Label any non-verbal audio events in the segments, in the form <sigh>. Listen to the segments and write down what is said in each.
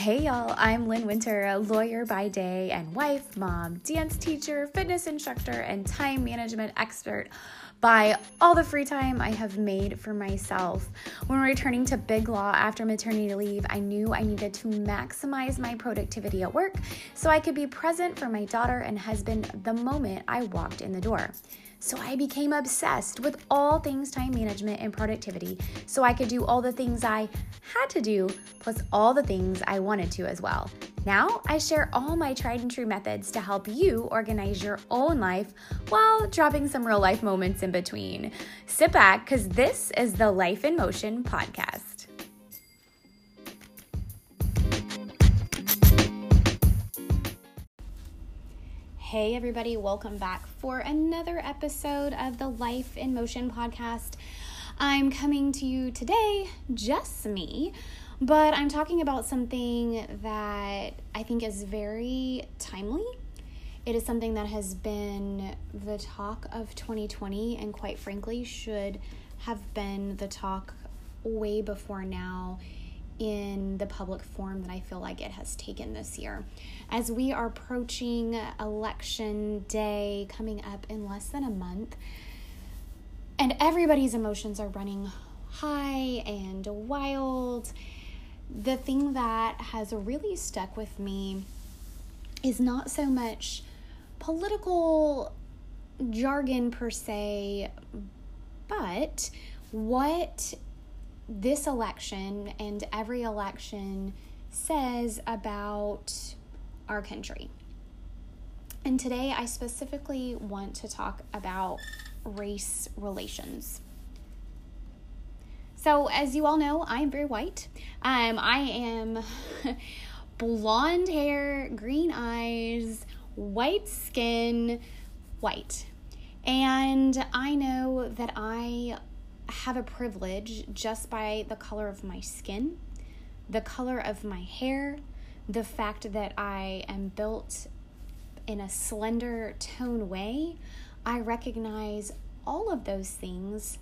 Hey y'all, I'm Lynn Winter, a lawyer by day and wife, mom, dance teacher, fitness instructor, and time management expert by all the free time I have made for myself. When returning to Big Law after maternity leave, I knew I needed to maximize my productivity at work so I could be present for my daughter and husband the moment I walked in the door. So I became obsessed with all things time management and productivity so I could do all the things I had to do, plus all the things I wanted to as well. Now I share all my tried and true methods to help you organize your own life while dropping some real life moments in between. Sit back because this is the Life in Motion podcast. Hey, everybody, welcome back for another episode of the Life in Motion podcast. I'm coming to you today, just me, but I'm talking about something that I think is very timely. It is something that has been the talk of 2020, and quite frankly, should have been the talk way before now in the public form that I feel like it has taken this year. As we are approaching election day coming up in less than a month, and everybody's emotions are running high and wild, the thing that has really stuck with me is not so much political jargon per se, but what this election and every election says about our country. And today I specifically want to talk about race relations. So, as you all know, I am very white. Um, I am <laughs> blonde hair, green eyes, white skin, white. And I know that I have a privilege just by the color of my skin, the color of my hair, the fact that I am built in a slender tone way. I recognize all of those things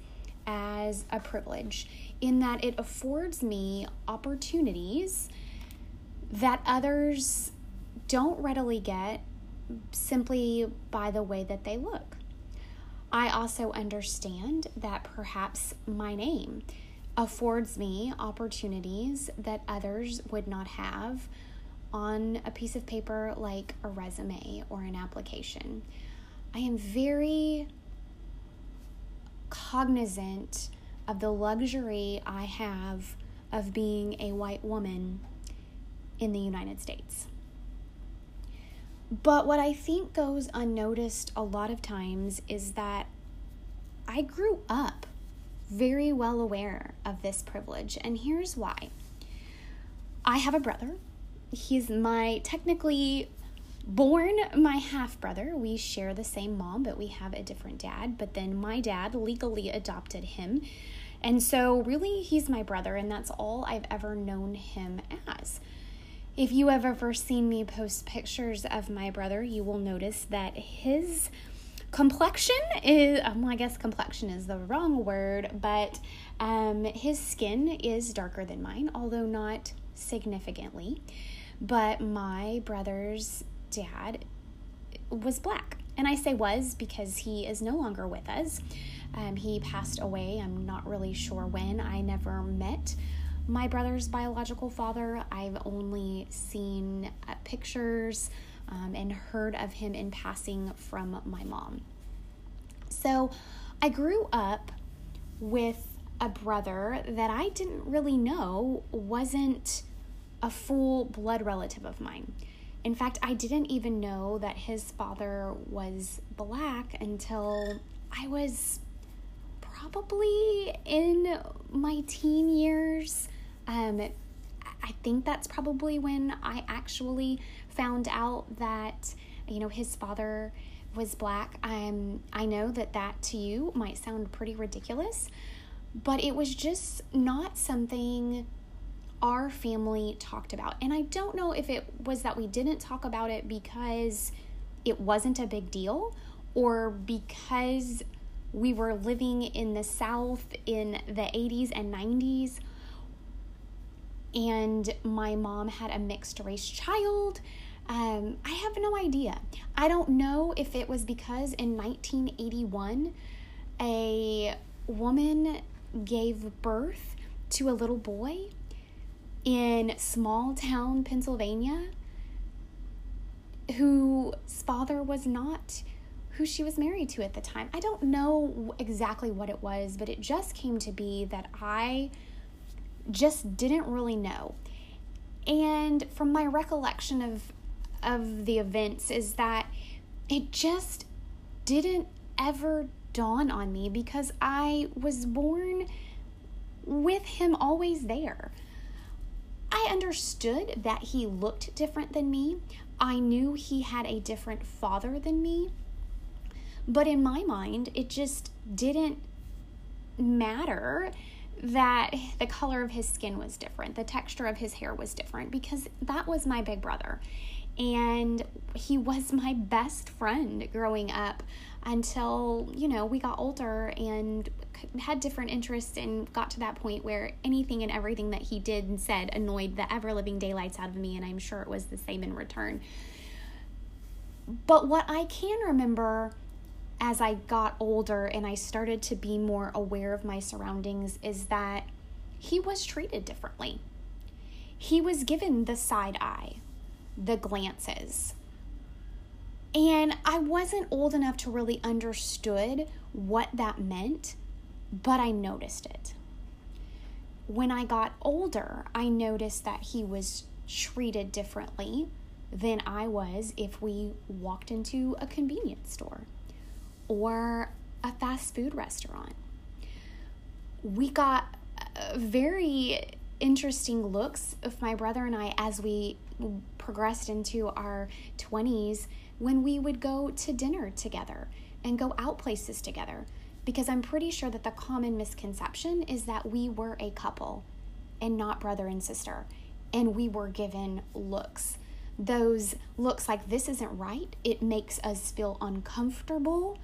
as a privilege in that it affords me opportunities that others don't readily get simply by the way that they look. I also understand that perhaps my name affords me opportunities that others would not have on a piece of paper like a resume or an application. I am very cognizant of the luxury I have of being a white woman in the United States. But what I think goes unnoticed a lot of times is that I grew up very well aware of this privilege, and here's why. I have a brother. He's my technically born my half brother. We share the same mom, but we have a different dad. But then my dad legally adopted him. And so, really, he's my brother, and that's all I've ever known him as. If you have ever seen me post pictures of my brother, you will notice that his complexion is, um, guess complexion is the wrong word, but um, his skin is darker than mine, although not significantly. But my brother's dad was black. And I say was because he is no longer with us. Um, he passed away. I'm not really sure when. I never met my brother's biological father. I've only seen uh, pictures um, and heard of him in passing from my mom. So I grew up with a brother that I didn't really know wasn't a full blood relative of mine. In fact, I didn't even know that his father was black until I was probably in my teen years. Um, I think that's probably when I actually found out that, you know, his father was black. Um, I know that that to you might sound pretty ridiculous, but it was just not something our family talked about. And I don't know if it was that we didn't talk about it because it wasn't a big deal or because we were living in the South in the 80s and 90s and my mom had a mixed race child. Um, I have no idea. I don't know if it was because in 1981 a woman gave birth to a little boy in small town Pennsylvania whose father was not who she was married to at the time. I don't know exactly what it was, but it just came to be that I just didn't really know. And from my recollection of of the events is that it just didn't ever dawn on me because I was born with him always there. I understood that he looked different than me. I knew he had a different father than me. But in my mind, it just didn't matter that the color of his skin was different, the texture of his hair was different, because that was my big brother. And he was <laughs> my best friend growing up until, you know, we got older and had different interests and got to that point where anything and everything that he did and said annoyed the ever living daylights out of me, and I'm sure it was the same in return. But what I can remember as I got older and I started to be more aware of my surroundings is that he was treated differently. He was given the side eye, the glances. And I wasn't old enough to really understood what that meant, but I noticed it. When I got older, I noticed that he was treated differently than I was if we walked into a convenience store or a fast food restaurant. We got uh, very interesting looks of my brother and I as we progressed into our 20s when we would go to dinner together and go out places together. Because I'm pretty sure that the common misconception is that we were a couple and not brother and sister, and we were given looks. Those looks like this isn't right, it makes us feel uncomfortable.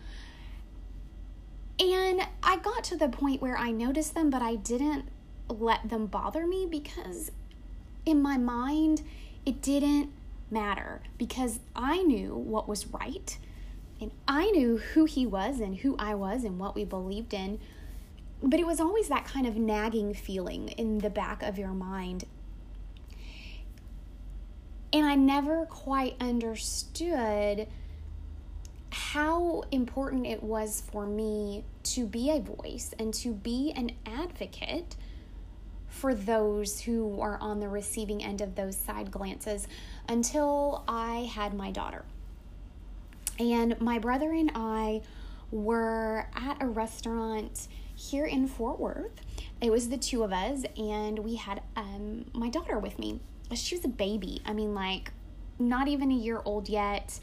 And I got to the point where I noticed them, but I didn't let them bother me because in my mind, it didn't matter because I knew what was right and I knew who he was and who I was and what we believed in. But it was always that kind of nagging feeling in the back of your mind. And I never quite understood how important it was for me to be a voice and to be an advocate for those who are on the receiving end of those side glances until I had my daughter. And my brother and I were at a restaurant here in Fort Worth. It was the two of us, and we had um, my daughter with me. She was a baby. I mean, like, not even a year old yet.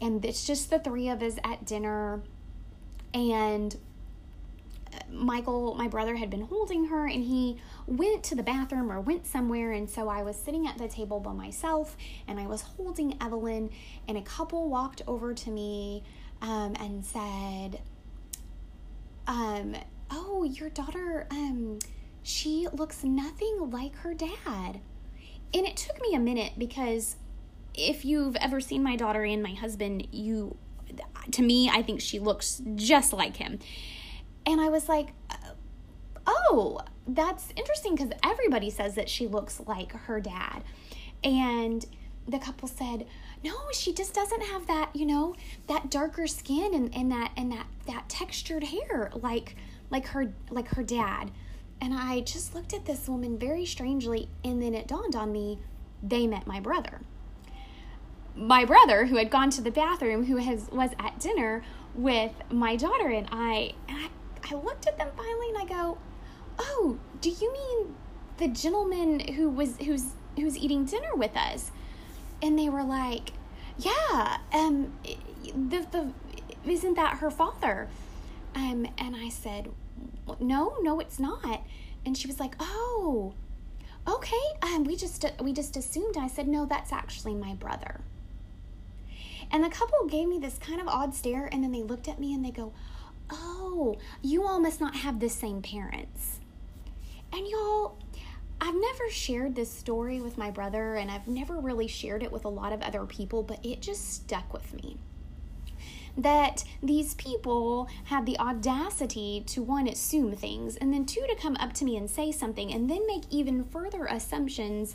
And it's just the three of us at dinner. And Michael, my brother, had been holding her and he went to the bathroom or went somewhere. And so I was sitting at the table by myself and I was holding Evelyn, and a couple walked over to me um, and said, um, Oh, your daughter, um, she looks nothing like her dad. And it took me a minute because if you've ever seen my daughter and my husband, you, to me, I think she looks just like him. And I was like, uh, oh, that's interesting because everybody says that she looks like her dad. And the couple said, no, she just doesn't have that, you know, that darker skin and, and that and that that textured hair like like her like her dad. And I just looked at this woman very strangely and then it dawned on me they met my brother. My brother who had gone to the bathroom who has was at dinner with my daughter and I and I I looked at them finally and I go, "Oh, do you mean the gentleman who was who's who's eating dinner with us?" And they were like, "Yeah, um, the the isn't that her father?" Um, and I said, "No, no, it's not." And she was like, "Oh, okay. Um, we just we just assumed." I said, "No, that's actually my brother." And the couple gave me this kind of odd stare, and then they looked at me and they go, oh, you all must not have the same parents. And y'all, I've never shared this story with my brother, and I've never really shared it with a lot of other people, but it just stuck with me. That these people had the audacity to one, assume things, and then two, to come up to me and say something, and then make even further assumptions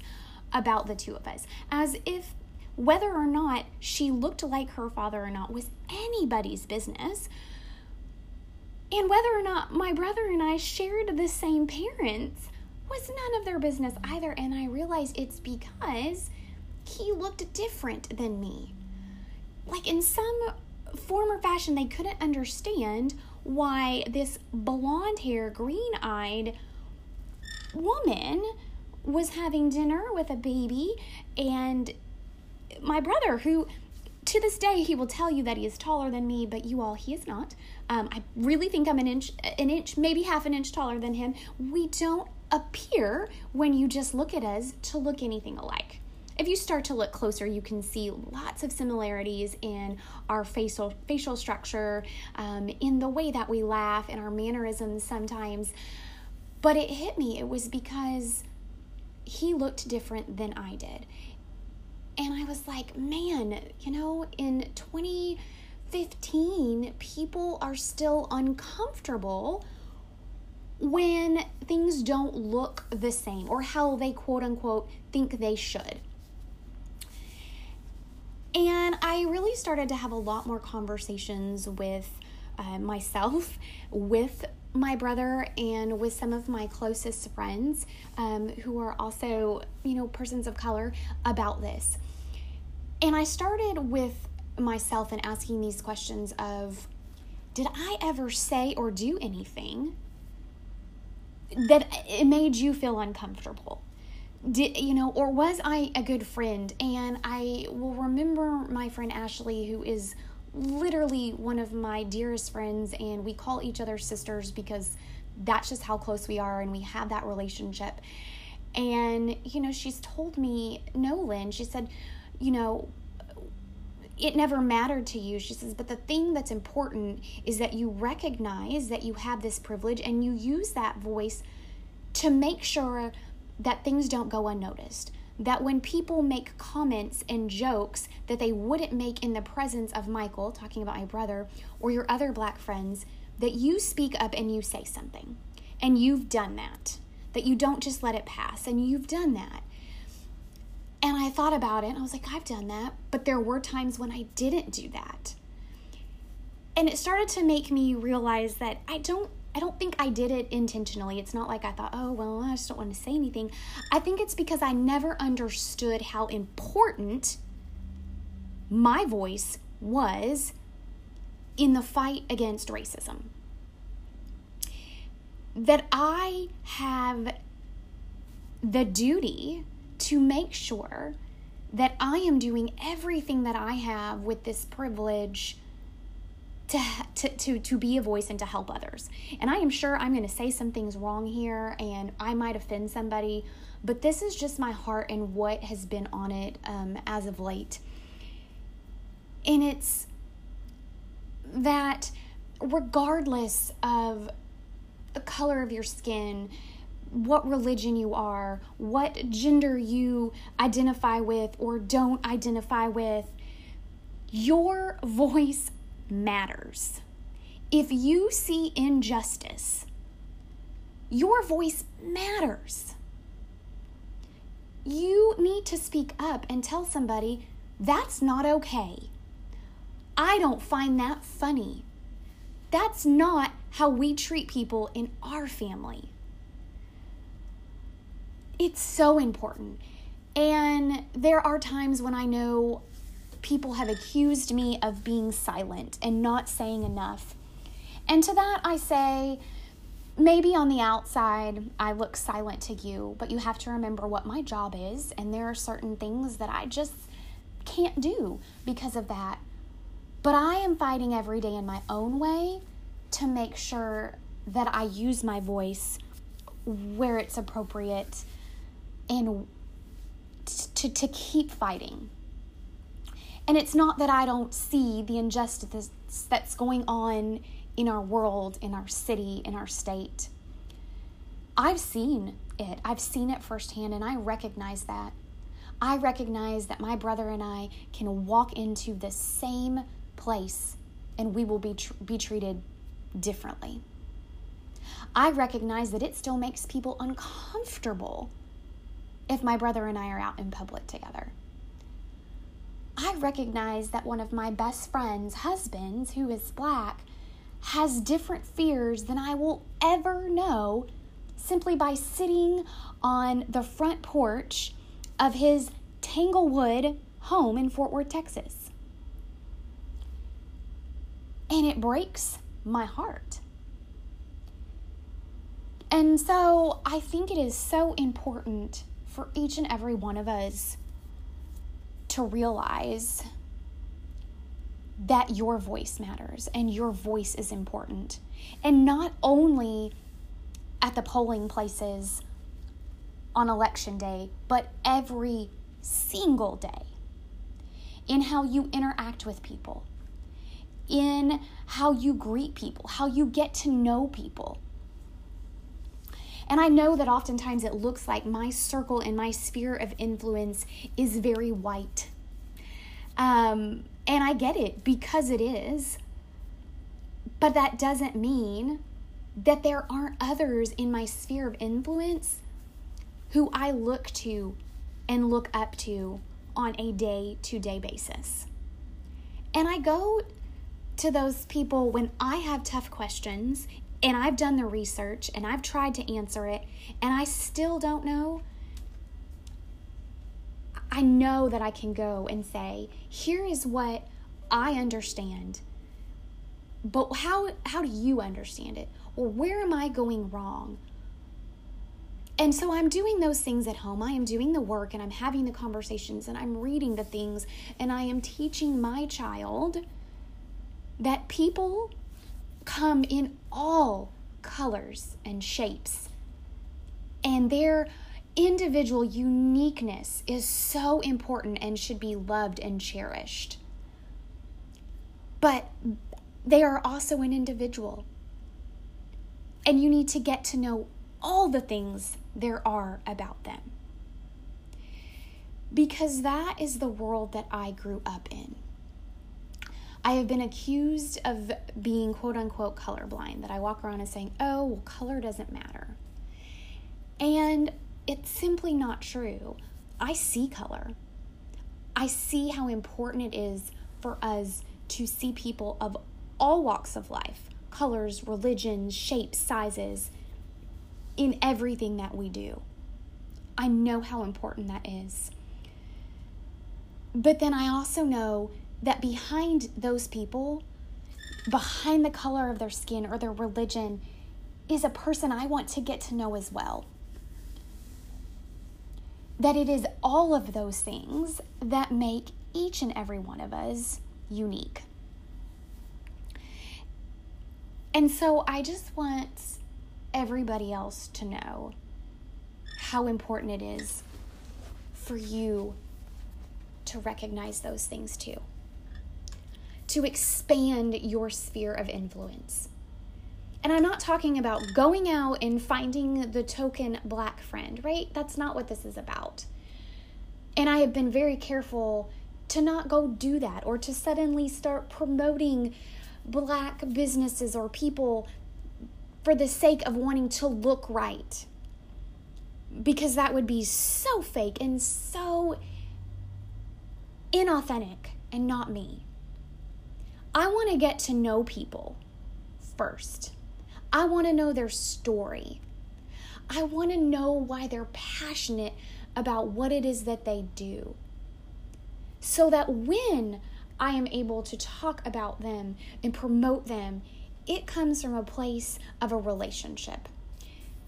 about the two of us, as if whether or not she looked like her father or not was anybody's business. And whether or not my brother and I shared the same parents was none of their business either. And I realized it's because he looked different than me. Like in some form or fashion, they couldn't understand why this blonde hair, green eyed woman was having dinner with a baby. And my brother who to this day he will tell you that he is taller than me but you all he is not. Um, i really think i'm an inch an inch maybe half an inch taller than him. We don't appear when you just look at us to look anything alike if you start to look closer you can see lots of similarities in our facial facial structure um, in the way that we laugh in our mannerisms sometimes but it hit me it was because he looked different than i did and I was like, man, you know, in 2015, people are still uncomfortable when things don't look the same or how they quote unquote think they should. And I really started to have a lot more conversations with uh, myself, with my brother, and with some of my closest friends um, who are also, you know, persons of color about this. And I started with myself and asking these questions of did I ever say or do anything that it made you feel uncomfortable? Did you know, or was I a good friend? And I will remember my friend Ashley, who is literally one of my dearest friends, and we call each other sisters because that's just how close we are and we have that relationship. And, you know, she's told me, no, Lynn, she said, you know, it never mattered to you. She says, but the thing that's important is that you recognize that you have this privilege and you use that voice to make sure that things don't go unnoticed. That when people make comments and jokes that they wouldn't make in the presence of Michael, talking about my brother, or your other black friends, that you speak up and you say something. And you've done that. That you don't just let it pass. And you've done that. And I thought about it and I was like, I've done that. But there were times when I didn't do that. And it started to make me realize that I don't I don't think I did it intentionally. It's not like I thought, oh, well, I just don't want to say anything. I think it's because I never understood how important my voice was in the fight against racism. That I have the duty to make sure that I am doing everything that I have with this privilege to, to, to, to be a voice and to help others. And I am sure I'm going to say some things wrong here and I might offend somebody, but this is just my heart and what has been on it um, as of late. And it's that regardless of the color of your skin, what religion you are, what gender you identify with or don't identify with, your voice matters. If you see injustice, your voice matters. You need to speak up and tell somebody that's not okay. I don't find that funny. That's not how we treat people in our family. It's so important. And there are times when I know people have accused me of being silent and not saying enough. And to that, I say, maybe on the outside, I look silent to you, but you have to remember what my job is. And there are certain things that I just can't do because of that. But I am fighting every day in my own way to make sure that I use my voice where it's appropriate and to, to keep fighting. And it's not that I don't see the injustice that's going on in our world, in our city, in our state. I've seen it. I've seen it firsthand and I recognize that. I recognize that my brother and I can walk into the same place and we will be, tr- be treated differently. I recognize that it still makes people uncomfortable if my brother and I are out in public together. I recognize that one of my best friend's husbands, who is black, has different fears than I will ever know simply by sitting on the front porch of his Tanglewood home in Fort Worth, Texas. And it breaks my heart. And so I think it is so important for each and every one of us to realize that your voice matters and your voice is important. And not only at the polling places on election day, but every single day in how you interact with people, in how you greet people, how you get to know people. And I know that oftentimes it looks like my circle and my sphere of influence is very white. Um, and I get it because it is. But that doesn't mean that there aren't others in my sphere of influence who I look to and look up to on a day to day basis. And I go to those people when I have tough questions and I've done the research and I've tried to answer it and I still don't know. I know that I can go and say, here is what I understand. But how how do you understand it? Or where am I going wrong? And so I'm doing those things at home. I am doing the work and I'm having the conversations and I'm reading the things and I am teaching my child that people come in all colors and shapes. And their individual uniqueness is so important and should be loved and cherished. But they are also an individual. And you need to get to know all the things there are about them. Because that is the world that I grew up in. I have been accused of being quote unquote colorblind, that I walk around and saying, oh, well, color doesn't matter. And it's simply not true. I see color. I see how important it is for us to see people of all walks of life colors, religions, shapes, sizes in everything that we do. I know how important that is. But then I also know that behind those people, behind the color of their skin or their religion, is a person I want to get to know as well. That it is all of those things that make each and every one of us unique. And so I just want everybody else to know how important it is for you to recognize those things too, to expand your sphere of influence. And I'm not talking about going out and finding the token black friend, right? That's not what this is about. And I have been very careful to not go do that or to suddenly start promoting black businesses or people for the sake of wanting to look right. Because that would be so fake and so inauthentic and not me. I want to get to know people first. I want to know their story. I want to know why they're passionate about what it is that they do so that when I am able to talk about them and promote them, it comes from a place of a relationship.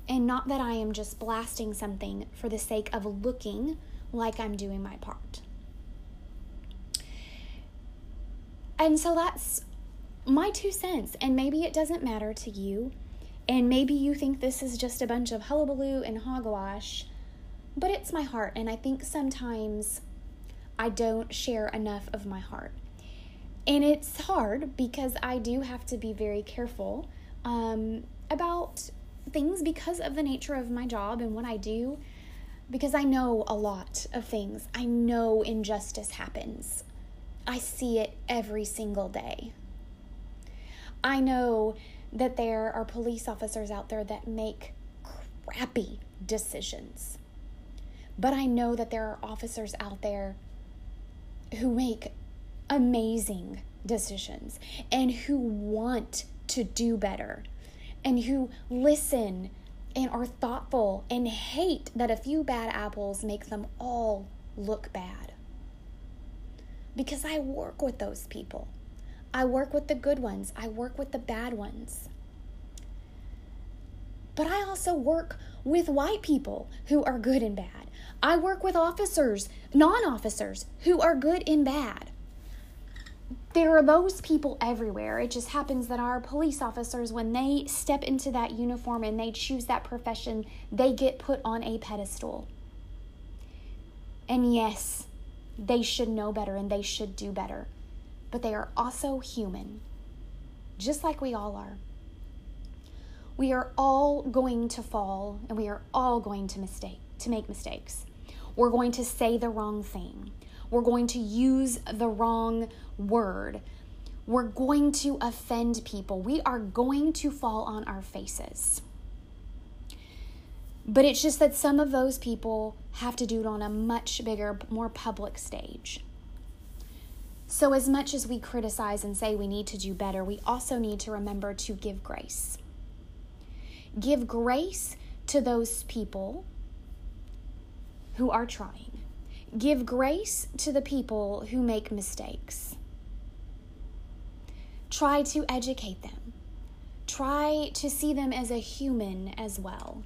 And not that I am just blasting something for the sake of looking like I'm doing my part. And so that's my two cents. And maybe it doesn't matter to you. And maybe you think this is just a bunch of hullabaloo and hogwash. But it's my heart. And I think sometimes I don't share enough of my heart. And it's hard because I do have to be very careful um, about things because of the nature of my job and what I do, because I know a lot of things. I know injustice happens. I see it every single day. I know that there are police officers out there that make crappy decisions. But I know that there are officers out there who make amazing decisions and who want to do better and who listen and are thoughtful and hate that a few bad apples make them all look bad. Because I work with those people. I work with the good ones, I work with the bad ones. But I also work with white people who are good and bad. I work with officers, non officers, who are good and bad. There are those people everywhere. It just happens that our police officers, when they step into that uniform and they choose that profession, they get put on a pedestal. And yes, they should know better and they should do better. But they are also human, just like we all are. We are all going to fall and we are all going to mistake to make mistakes. We're going to say the wrong thing. We're going to use the wrong word. We're going to offend people. We are going to fall on our faces. But it's just that some of those people have to do it on a much bigger, more public stage. So, as much as we criticize and say we need to do better, we also need to remember to give grace. Give grace to those people who are trying. Give grace to the people who make mistakes. Try to educate them. Try to see them as a human as well.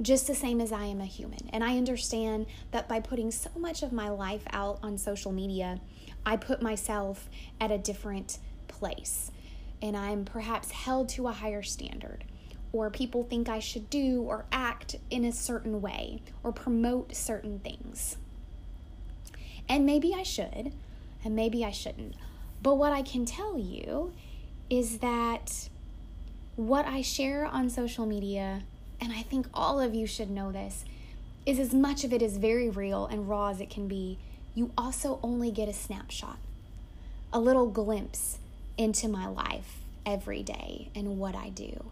Just the same as I am a human. And I understand that by putting so much of my life out on social media, I put myself at a different place. And I'm perhaps held to a higher standard or people think I should do or act in a certain way or promote certain things. And maybe I should, and maybe I shouldn't. But what I can tell you is that what I share on social media, and I think all of you should know this, is as much of it is very real and raw as it can be. You also only get a snapshot, a little glimpse into my life every day and what I do.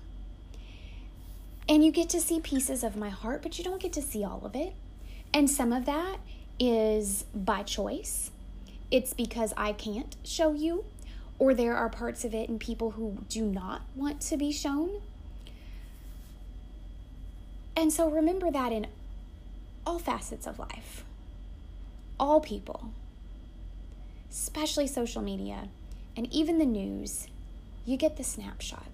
And you get to see pieces of my heart, but you don't get to see all of it. And some of that is by choice. It's because I can't show you, or there are parts of it and people who do not want to be shown. And so remember that in all facets of life, all people, especially social media and even the news, you get the snapshot.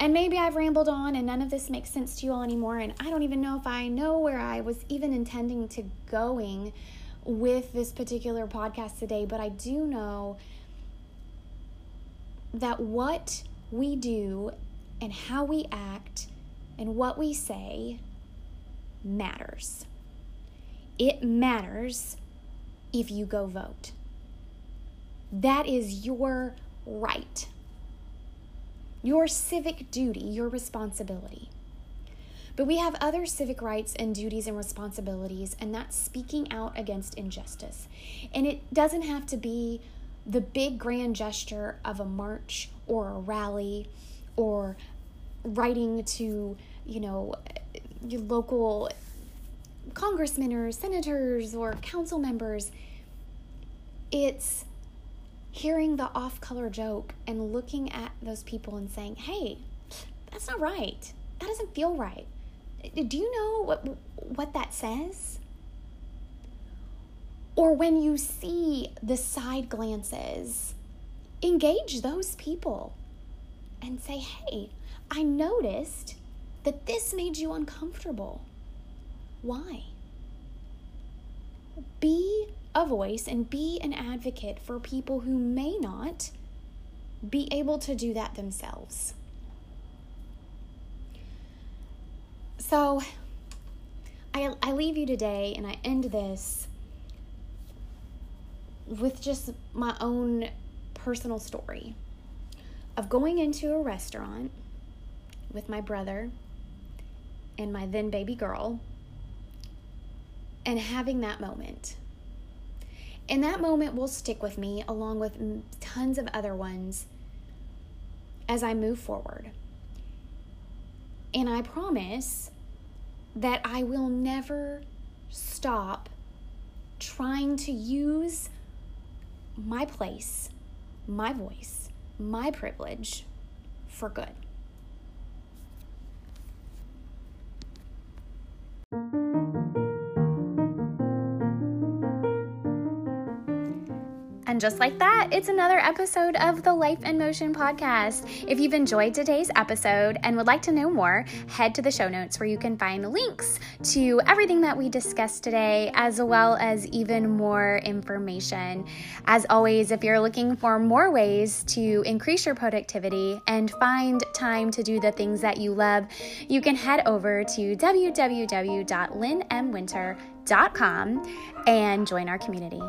And maybe I've rambled on and none of this makes sense to you all anymore. And I don't even know if I know where I was even intending to going with this particular podcast today, but I do know that what we do and how we act and what we say matters. It matters if you go vote. That is your right your civic duty, your responsibility. But we have other civic rights and duties and responsibilities, and that's speaking out against injustice. And it doesn't have to be the big grand gesture of a march or a rally or writing to, you know, your local congressmen or senators or council members. It's hearing the off color joke and looking at those people and saying, hey, that's not right. That doesn't feel right. Do you know what, what that says? Or when you see the side glances, engage those people and say, hey, I noticed that this made you uncomfortable. Why? Be a voice and be an advocate for people who may not be able to do that themselves. So, I, I leave you today and I end this with just my own personal story of going into a restaurant with my brother and my then baby girl and having that moment. And that moment will stick with me along with tons of other ones as I move forward. And I promise that I will never stop trying to use my place, my voice, my privilege for good. And just like that, it's another episode of the Life in Motion podcast. If you've enjoyed today's episode and would like to know more, head to the show notes where you can find links to everything that we discussed today, as well as even more information. As always, if you're looking for more ways to increase your productivity and find time to do the things that you love, you can head over to www.lynnmwinter.com and join our community.